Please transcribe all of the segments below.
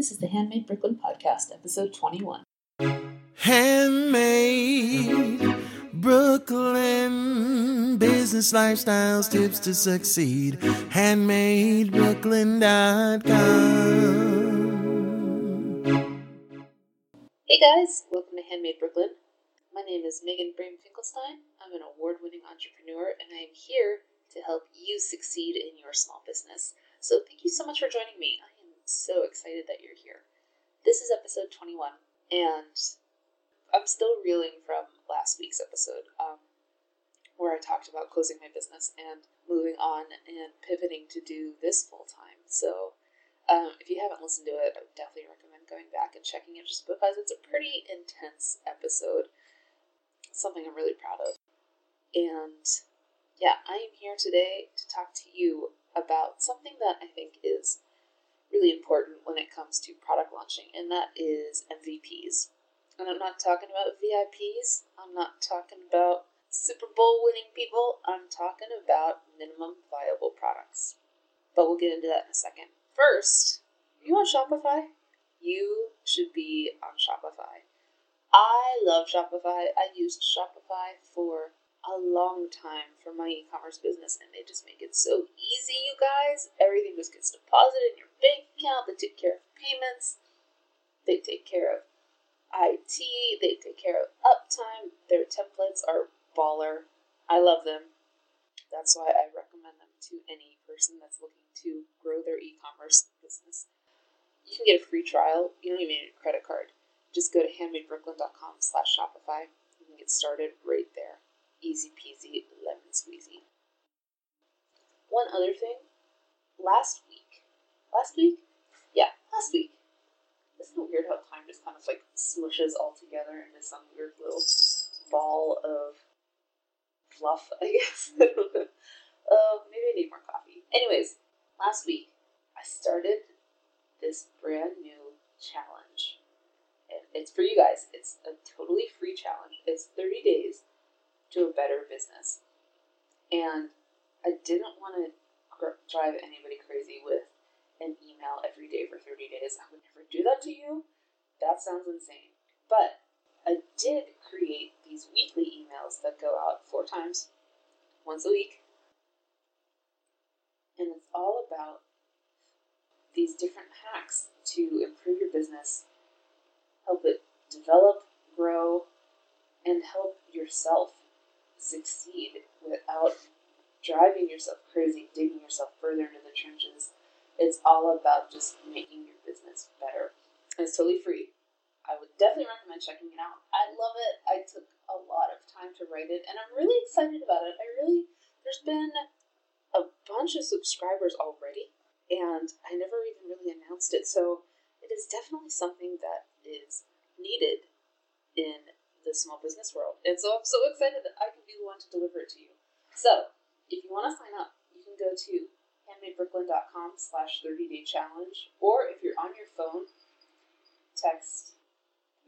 This is the Handmade Brooklyn Podcast, episode 21. Handmade Brooklyn business lifestyles tips to succeed. Handmadebrooklyn.com. Hey guys, welcome to Handmade Brooklyn. My name is Megan Brame Finkelstein. I'm an award winning entrepreneur and I am here to help you succeed in your small business. So thank you so much for joining me. So excited that you're here. This is episode 21 and I'm still reeling from last week's episode um, where I talked about closing my business and moving on and pivoting to do this full time. So, um, if you haven't listened to it, I would definitely recommend going back and checking it just because it's a pretty intense episode. Something I'm really proud of. And yeah, I am here today to talk to you about something that I think is really important when it comes to product launching, and that is MVPs. And I'm not talking about VIPs, I'm not talking about Super Bowl winning people, I'm talking about minimum viable products. But we'll get into that in a second. First, you want Shopify? You should be on Shopify. I love Shopify. I used Shopify for a long time for my e-commerce business and they just make it so easy you guys. Everything just gets deposited in your bank account. They take care of payments. They take care of it they take care of uptime. Their templates are baller. I love them. That's why i recommend them to any person that's looking to grow their e-commerce business. You can get a free trial. You don't even need a credit card. Just go to handmadebrooklyn.com slash shopify. You can get started right there easy peasy lemon squeezy. One other thing, last week, last week, yeah, last week. Isn't it weird how time just kind of like smushes all together into some weird little ball of fluff? I guess. uh, maybe I need more coffee. Anyways, last week I started this brand new challenge. It's for you guys. It's a totally free challenge. It's 30 days to a better business. And I didn't want to drive anybody crazy with an email every day for 30 days. I would never do that to you. That sounds insane. But I did create these weekly emails that go out four times, once a week. And it's all about these different hacks to improve your business, help it develop, grow, and help yourself succeed without driving yourself crazy, digging yourself further into the trenches. It's all about just making your business better. And it's totally free. I would definitely recommend checking it out. I love it. I took a lot of time to write it, and I'm really excited about it. I really, there's been a bunch of subscribers already, and I never even really announced it. So it is definitely something that is needed in the small business world. And so I'm so excited that I can be the one to deliver it to you. So if you want to sign up, you can go to handmadebrooklyn.com slash 30 day challenge, or if you're on your phone, text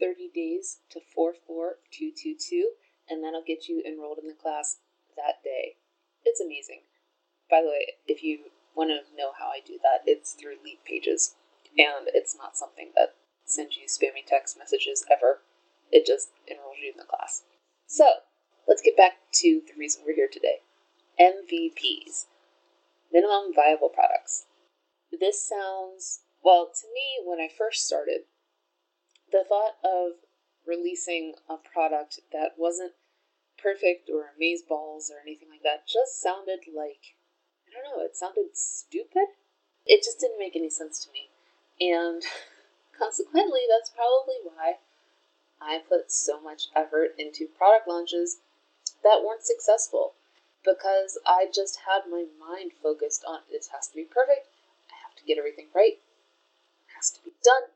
30 days to 44222, and that'll get you enrolled in the class that day. It's amazing. By the way, if you want to know how I do that, it's through Leadpages, and it's not something that sends you spammy text messages ever. It just enrolls you in the class. So, let's get back to the reason we're here today MVPs, minimum viable products. This sounds, well, to me, when I first started, the thought of releasing a product that wasn't perfect or amazeballs or anything like that just sounded like, I don't know, it sounded stupid. It just didn't make any sense to me. And consequently, that's probably why I put so much effort into product launches that weren't successful because I just had my mind focused on this has to be perfect, I have to get everything right, it has to be done,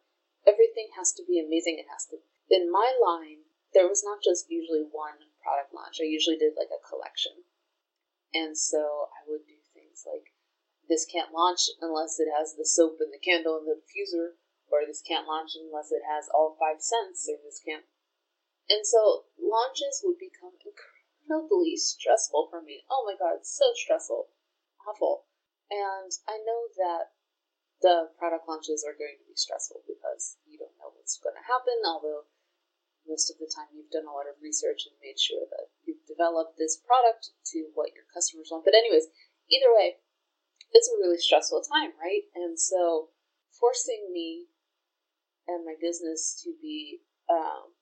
everything has to be amazing, it has to. In my line, there was not just usually one product launch, I usually did like a collection. And so I would do things like this can't launch unless it has the soap and the candle and the diffuser or this can't launch unless it has all five scents, or this can't. And so launches would become incredibly stressful for me. Oh my god, so stressful. Awful. And I know that the product launches are going to be stressful because you don't know what's going to happen, although most of the time you've done a lot of research and made sure that you've developed this product to what your customers want. But, anyways, either way, it's a really stressful time, right? And so, forcing me and my business to be um,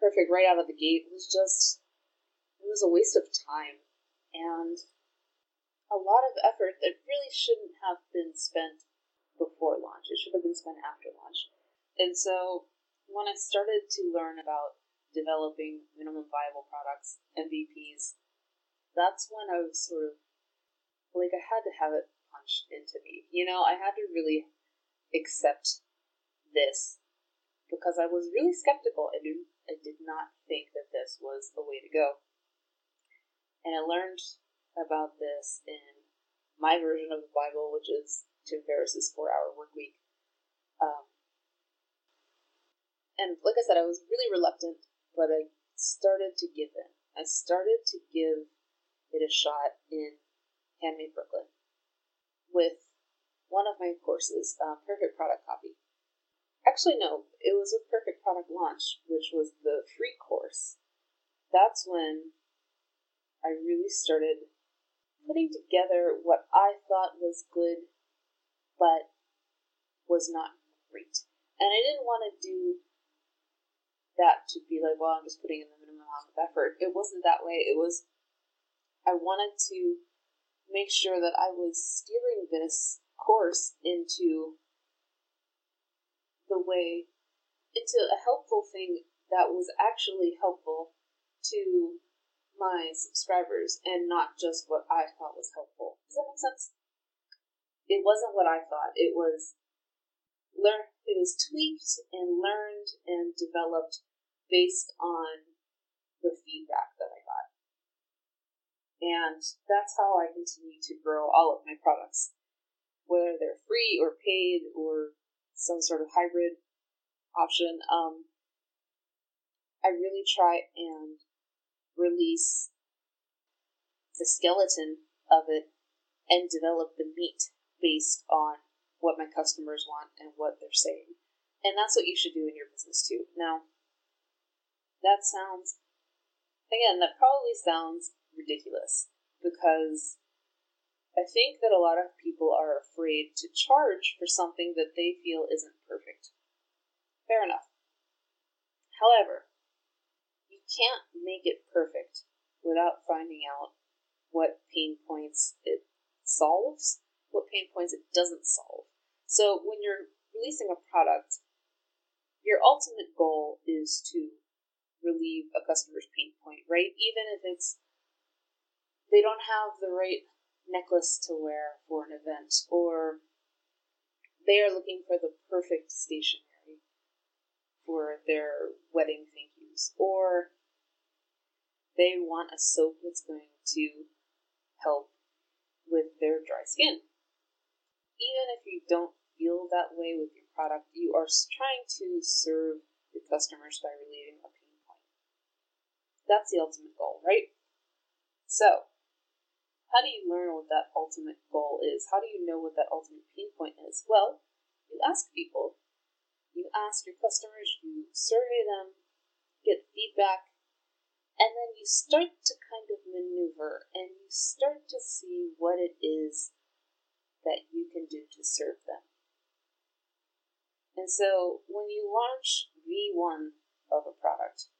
perfect right out of the gate was just, it was a waste of time and a lot of effort that really shouldn't have been spent before launch. It should have been spent after launch. And so, when I started to learn about developing minimum viable products, MVPs, that's when I was sort of like I had to have it punched into me. You know, I had to really accept this because I was really skeptical. and did I did not think that this was the way to go. And I learned about this in my version of the Bible, which is Tim Ferriss's Four Hour Work Week. Um, and like I said, I was really reluctant, but I started to give in. I started to give it a shot in Handmade Brooklyn with one of my courses, uh, Perfect Product Copy. Actually, no, it was with Perfect Product Launch, which was the free course. That's when I really started putting together what I thought was good, but was not great. And I didn't want to do that to be like, well, I'm just putting in the minimum amount of effort. It wasn't that way. It was, I wanted to make sure that I was steering this course into the way, into a helpful thing that was actually helpful to my subscribers and not just what I thought was helpful. Does that make sense? It wasn't what I thought. It was learn it was tweaked and learned and developed based on the feedback that I got. And that's how I continue to grow all of my products. Whether they're free or paid or some sort of hybrid option, um, I really try and release the skeleton of it and develop the meat based on what my customers want and what they're saying. And that's what you should do in your business too. Now, that sounds, again, that probably sounds ridiculous because I think that a lot of people are afraid to charge for something that they feel isn't perfect. Fair enough. However, you can't make it perfect without finding out what pain points it solves, what pain points it doesn't solve. So when you're releasing a product, your ultimate goal is to relieve a customer's pain point, right? Even if it's they don't have the right necklace to wear for an event, or they are looking for the perfect stationery for their wedding thank yous, or they want a soap that's going to help with their dry skin. Even if you don't feel that way with your product, you are trying to serve your customers by relieving a pain point. that's the ultimate goal, right? So, how do you learn what that ultimate goal is? How do you know what that ultimate pain point is? Well, you ask people, you ask your customers, you survey them, get feedback, and then you start to kind of maneuver and you start to see what it is that you can do to serve them. And so when you launch V1 of a product,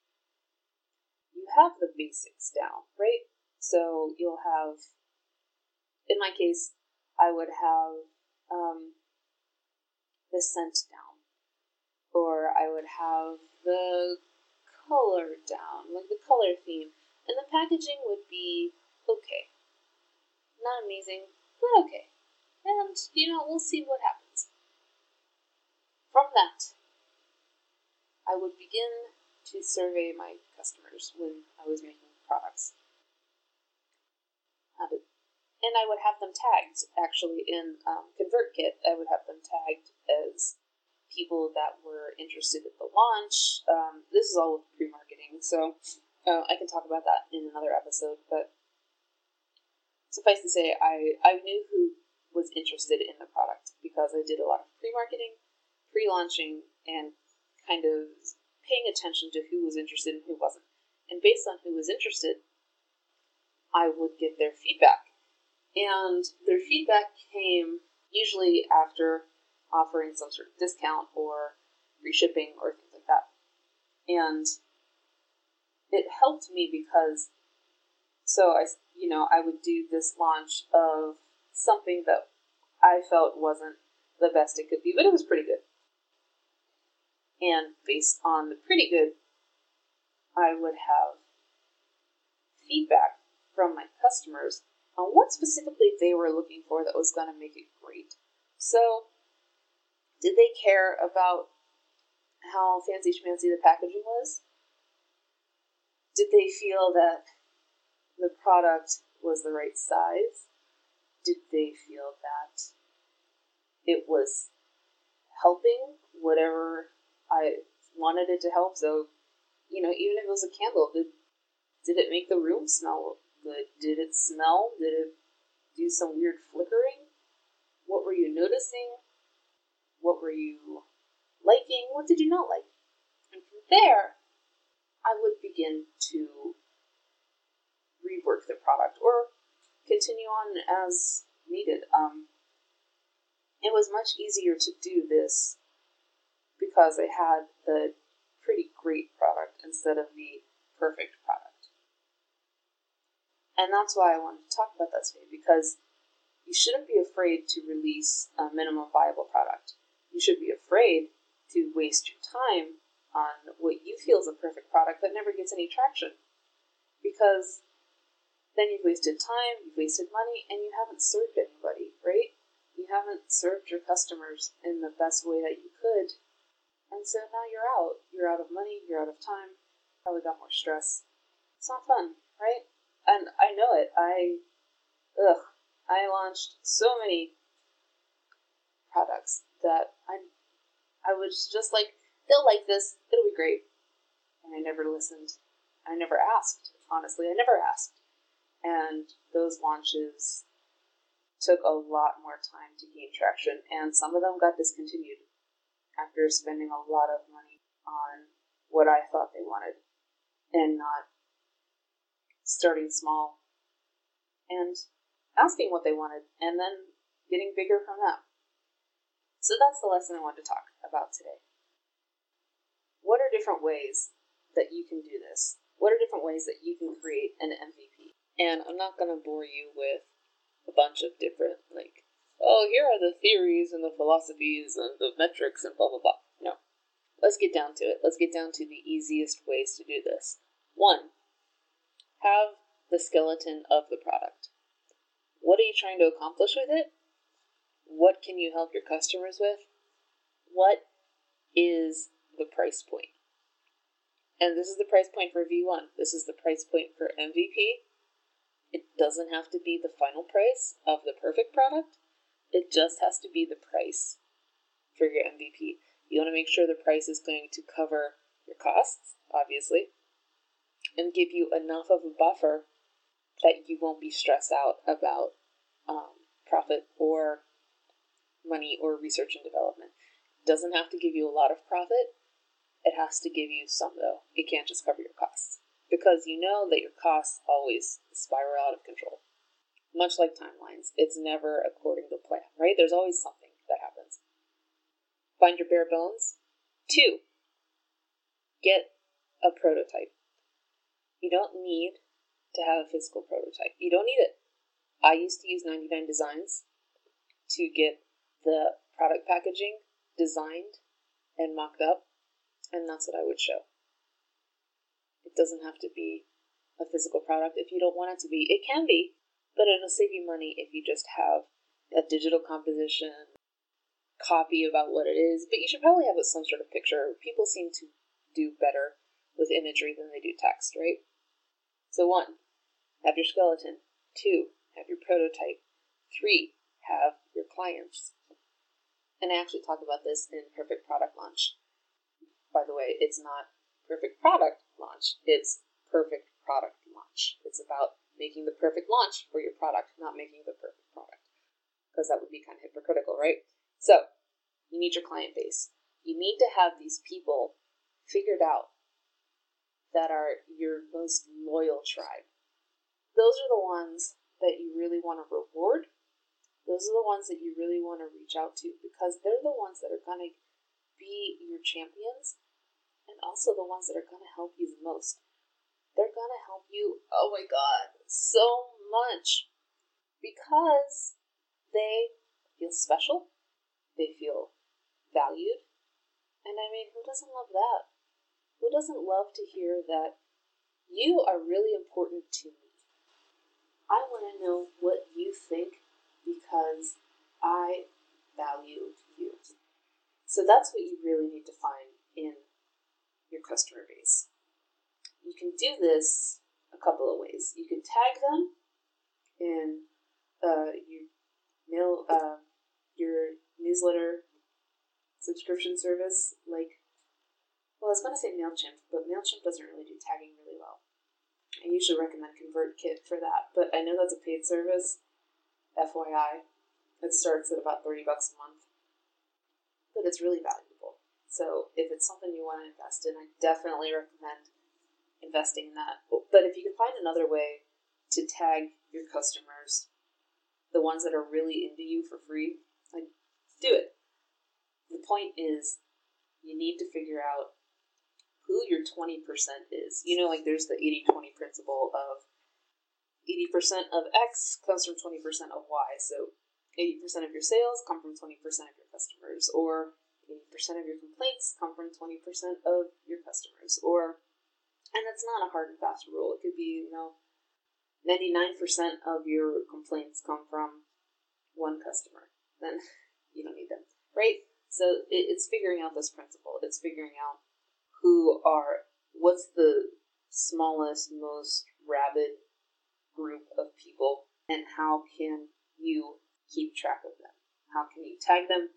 you have the basics down, right? So you'll have, in my case, I would have um, the scent down, or I would have the color down, like the color theme, and the packaging would be okay. Not amazing, but okay. And, you know, we'll see what happens. From that, I would begin to survey my customers when I was making products. And I would have them tagged actually in um, ConvertKit. I would have them tagged as people that were interested at the launch. Um, this is all with pre marketing, so uh, I can talk about that in another episode. But suffice to say, I, I knew who was interested in the product because I did a lot of pre marketing, pre launching, and kind of paying attention to who was interested and who wasn't. And based on who was interested, I would get their feedback. And their feedback came usually after offering some sort of discount or free shipping or things like that. And it helped me because so I you know, I would do this launch of something that I felt wasn't the best it could be, but it was pretty good. And based on the pretty good, I would have feedback from my customers what specifically they were looking for that was going to make it great. So, did they care about how fancy schmancy the packaging was? Did they feel that the product was the right size? Did they feel that it was helping whatever I wanted it to help? So, you know, even if it was a candle, did did it make the room smell good? Did it smell? Did it do some weird flickering? What were you noticing? What were you liking? What did you not like? And from there, I would begin to rework the product or continue on as needed. Um, it was much easier to do this because I had the pretty great product instead of the perfect that's why I wanted to talk about that today because you shouldn't be afraid to release a minimum viable product. You should be afraid to waste your time on what you feel is a perfect product that never gets any traction. Because then you've wasted time, you've wasted money, and you haven't served anybody, right? You haven't served your customers in the best way that you could. And so now you're out. You're out of money, you're out of time, probably got more stress. It's not fun, right? And I know it. I, ugh, I launched so many products that I, I was just like, they'll like this, it'll be great. And I never listened. I never asked, honestly. I never asked. And those launches took a lot more time to gain traction, and some of them got discontinued after spending a lot of money on what I thought they wanted and not starting small and asking what they wanted and then getting bigger from that. So that's the lesson I want to talk about today. What are different ways that you can do this? What are different ways that you can create an MVP? And I'm not going to bore you with a bunch of different, like, oh, here are the theories and the philosophies and the metrics and blah, blah, blah. No. Let's get down to it. Let's get down to the easiest ways to do this. One, have the skeleton of the product. What are you trying to accomplish with it? What can you help your customers with? What is the price point? And this is the price point for V1. This is the price point for MVP. It doesn't have to be the final price of the perfect product. It just has to be the price for your MVP. You want to make sure the price is going to cover your costs, obviously, and give you enough of a buffer that you won't be stressed out about um, profit or money or research and development. It doesn't have to give you a lot of profit. It has to give you some, though. It can't just cover your costs because you know that your costs always spiral out of control. Much like timelines, it's never according to plan, right? There's always something that happens. Find your bare bones. Two, get a prototype. You don't need to have a physical prototype. You don't need it. I used to use 99 Designs to get the product packaging designed and mocked up, and that's what I would show. It doesn't have to be a physical product if you don't want it to be. It can be, but it'll save you money if you just have a digital composition copy about what it is. But you should probably have some sort of picture. People seem to do better with imagery than they do text, right? So, one, have your skeleton. Two, have your prototype. Three, have your clients. And I actually talk about this in Perfect Product Launch. By the way, it's not perfect product launch. It's perfect product launch. It's about making the perfect launch for your product, not making the perfect product. because that would be kind of hypocritical, right? So, you need your client base. You need to have these people figured out that are your most loyal tribe. Those are the ones that you really want to reward. Those are the ones that you really want to reach out to because they're the ones that are going to be your champions and also the ones that are going to help you the most. They're going to help you, oh my God, so much because they feel special, they feel valued, and I mean, who doesn't love that? Who doesn't love to hear that you are really important to me? I want to know what you think because I value you. So that's what you really need to find in your customer base. You can do this a couple of ways. You can tag them in uh, your mail, uh, your newsletter subscription service like well, I was going to say MailChimp, but MailChimp doesn't really do tagging really well. I usually recommend ConvertKit for that, but I know that's a paid service. FYI, it starts at about 30 bucks a month. But it's really valuable. So if it's something you want to invest in, I definitely recommend investing in that. But if you can find another way to tag your customers, the ones that are really into you for free, like do it. The point is you need to figure out who your 20% is. You know, like there's the 80 20 principle of 80% of X comes from 20% of Y. So 80% of your sales come from 20% of your customers, or 80% of your complaints come from 20% of your customers, or, and that's not a hard and fast rule. It could be, you know, 99% of your complaints come from one customer. Then you don't need them, right? So it's figuring out this principle. It's figuring out who are what's the smallest, most rabid group of people, and how can you keep track of them? How can you tag them?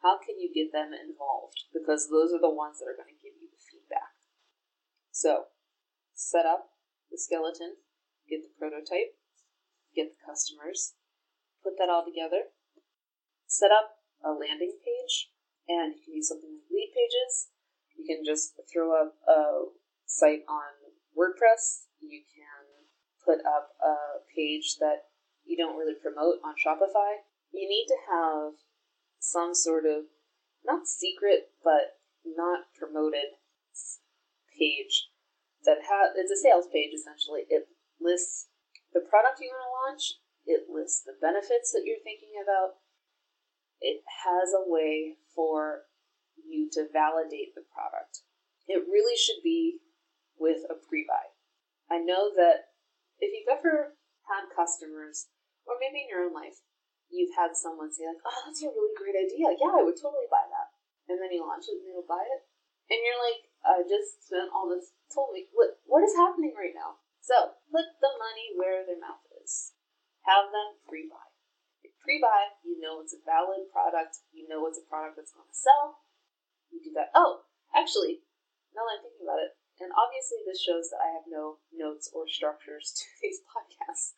How can you get them involved? Because those are the ones that are going to give you the feedback. So, set up the skeleton, get the prototype, get the customers, put that all together, set up a landing page, and you can use something like Leadpages you can just throw up a site on WordPress. You can put up a page that you don't really promote on Shopify. You need to have some sort of not secret but not promoted page that has it's a sales page essentially. It lists the product you want to launch, it lists the benefits that you're thinking about. It has a way for you to validate the product. It really should be with a pre buy. I know that if you've ever had customers, or maybe in your own life, you've had someone say, like, oh, that's a really great idea. Yeah, I would totally buy that. And then you launch it and they don't buy it. And you're like, I just spent all this, me, what, what is happening right now? So put the money where their mouth is. Have them pre buy. Pre buy, you know it's a valid product, you know it's a product that's going to sell, you do that. Oh, actually, now that I'm thinking about it, and obviously this shows that I have no notes or structures to these podcasts.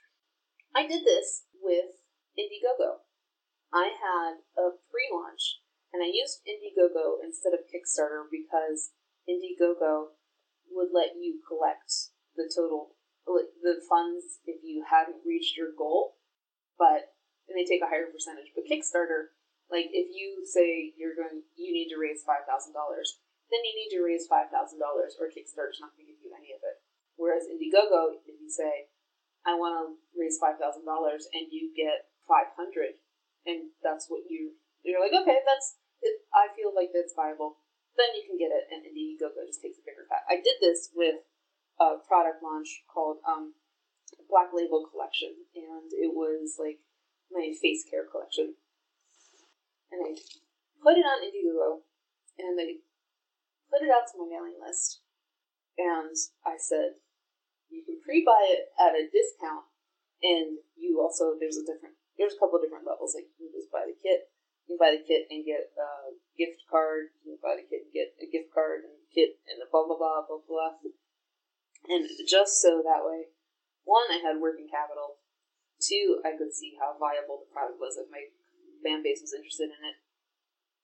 I did this with Indiegogo. I had a pre-launch, and I used Indiegogo instead of Kickstarter because Indiegogo would let you collect the total the funds if you hadn't reached your goal, but and they take a higher percentage. But Kickstarter like if you say you're going, you need to raise five thousand dollars, then you need to raise five thousand dollars, or Kickstarter's not going to give you any of it. Whereas Indiegogo, if you say, I want to raise five thousand dollars, and you get five hundred, and that's what you you're like, okay, that's it, I feel like that's viable. Then you can get it, and Indiegogo just takes a bigger cut. I did this with a product launch called um, Black Label Collection, and it was like my face care collection and I put it on Indiegogo, and they put it out to my mailing list, and I said, you can pre-buy it at a discount, and you also there's a different there's a couple different levels. Like you can just buy the kit, you can buy the kit and get a gift card. You can buy the kit and get a gift card and kit and a blah blah blah blah blah. And just so that way, one, I had working capital. Two, I could see how viable the product was if my fan base was interested in it.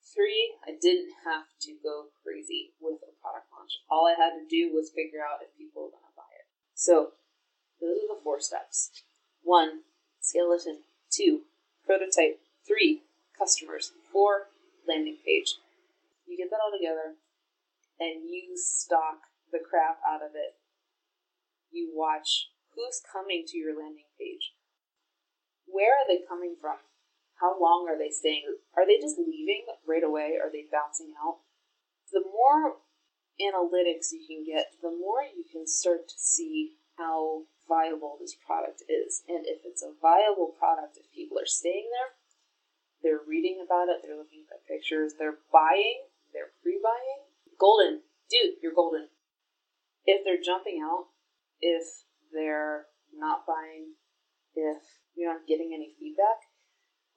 Three, I didn't have to go crazy with a product launch. All I had to do was figure out if people were going to buy it. So, those are the four steps. One, skeleton. Two, prototype. Three, customers. Four, landing page. You get that all together, and you stock the crap out of it. You watch who's coming to your landing page. Where are they coming from? How long are they staying? Are they just leaving right away? Are they bouncing out? The more analytics you can get, the more you can start to see how viable this product is. And if it's a viable product, if people are staying there, they're reading about it, they're looking at pictures, they're buying, they're pre buying, golden. Dude, you're golden. If they're jumping out, if they're not buying, if you're not getting any feedback,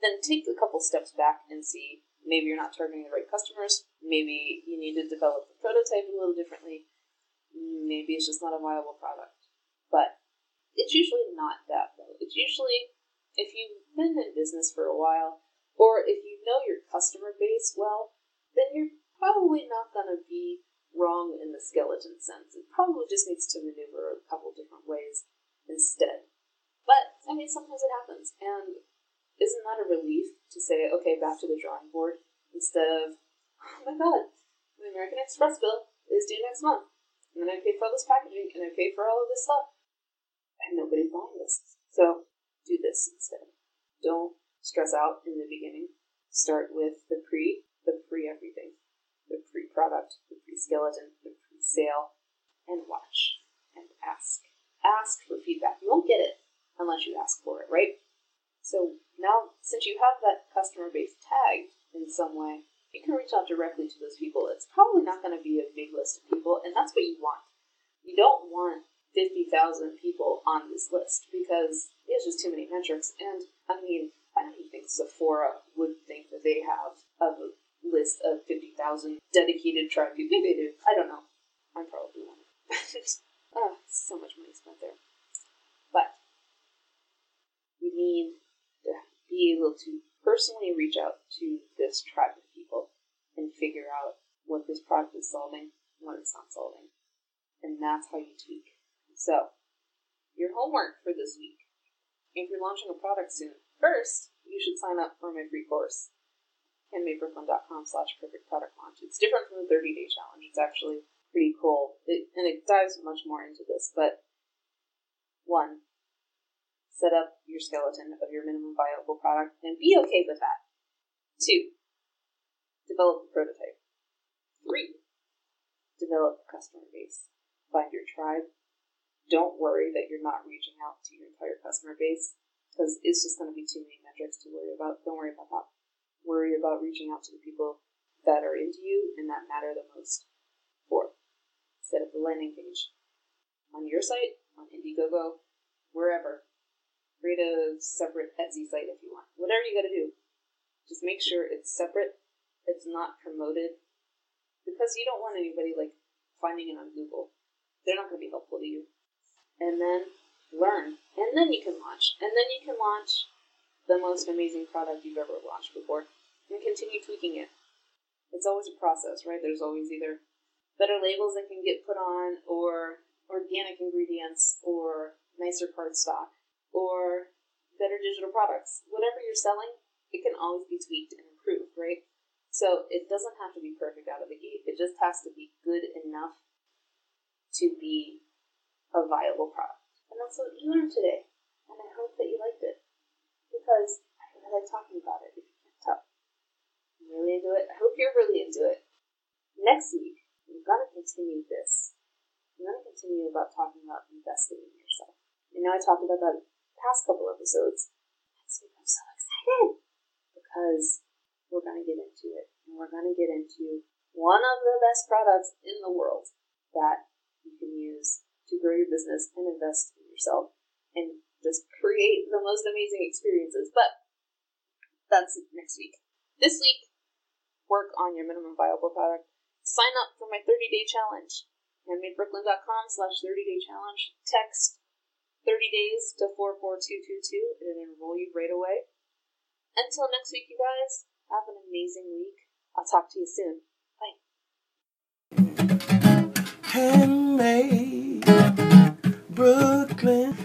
then take a couple steps back and see maybe you're not targeting the right customers. Maybe you need to develop the prototype a little differently. Maybe it's just not a viable product. But it's usually not that, though. It's usually if you've been in business for a while, or if you know your customer base well, then you're probably not going to be wrong in the skeleton sense. It probably just needs to maneuver a couple different ways instead. But, I mean, sometimes it happens. And isn't that a relief to say, okay, back to the drawing board instead of, oh my god, the American Express bill is due next month, and then I paid for all this packaging and I paid for all of this stuff, and nobody's buying this. So do this instead. Don't stress out in the beginning. Start with the pre, the pre everything, the pre product, the pre skeleton, the pre sale, and watch and ask. Ask for feedback. You won't get it unless you ask for it, right? So now, since you have that customer base tagged in some way, you can reach out directly to those people. It's probably not going to be a big list of people, and that's what you want. You don't want 50,000 people on this list because there's just too many metrics. And I mean, I don't even think Sephora would think that they have a list of 50,000 dedicated tribe people. Maybe they do. I don't know. I'm probably one. oh, ah, so much money spent there. But you need able to personally reach out to this tribe of people and figure out what this product is solving and what it's not solving. And that's how you tweak. So, your homework for this week. If you're launching a product soon, first, you should sign up for my free course, handmadebrooklyn.com slash perfect product launch. It's different from the 30 day challenge. It's actually pretty cool. It, and it dives much more into this. But one, set up your skeleton of your minimum viable product and be okay with that. Two, develop a prototype. Three, develop a customer base. Find your tribe. Don't worry that you're not reaching out to your entire customer base because it's just going to be too many metrics to worry about. Don't worry about that. Worry about reaching out to the people that are into you and that matter the most. Four, set up a landing page on your site, on Indiegogo, wherever create a separate Etsy site if you want. Whatever you got to do, just make sure it's separate. It's not promoted because you don't want anybody like finding it on Google. They're not going to be helpful to you. And then learn, and then you can launch, and then you can launch the most amazing product you've ever launched before, and continue tweaking it. It's always a process, right? There's always either better labels that can get put on, or organic ingredients, or nicer cardstock or better digital products. Whatever you're selling, it can always be tweaked and improved, right? So it doesn't have to be perfect out of the gate. It just has to be good enough to be a viable product. And that's what you learned today. And I hope that you liked it. Because I really like talking about it, if you can't tell. I'm really into it. I hope you're really into it. Next week, I'm going to continue this. I'm going to continue about talking about investing in yourself. I know I talked about that past couple episodes. I'm so excited because we're going to get into it. And we're going to get into one of the best products in the world that you can use to grow your business and invest in yourself and just create the most amazing experiences. But that's next week. This week, work on your minimum viable product. Sign up for my 30 day challenge. HandmadeBrooklyn.com slash 30 day challenge. Text 30 days to 44222, and it'll enroll you right away. Until next week, you guys, have an amazing week. I'll talk to you soon. Bye. Handmade Brooklyn.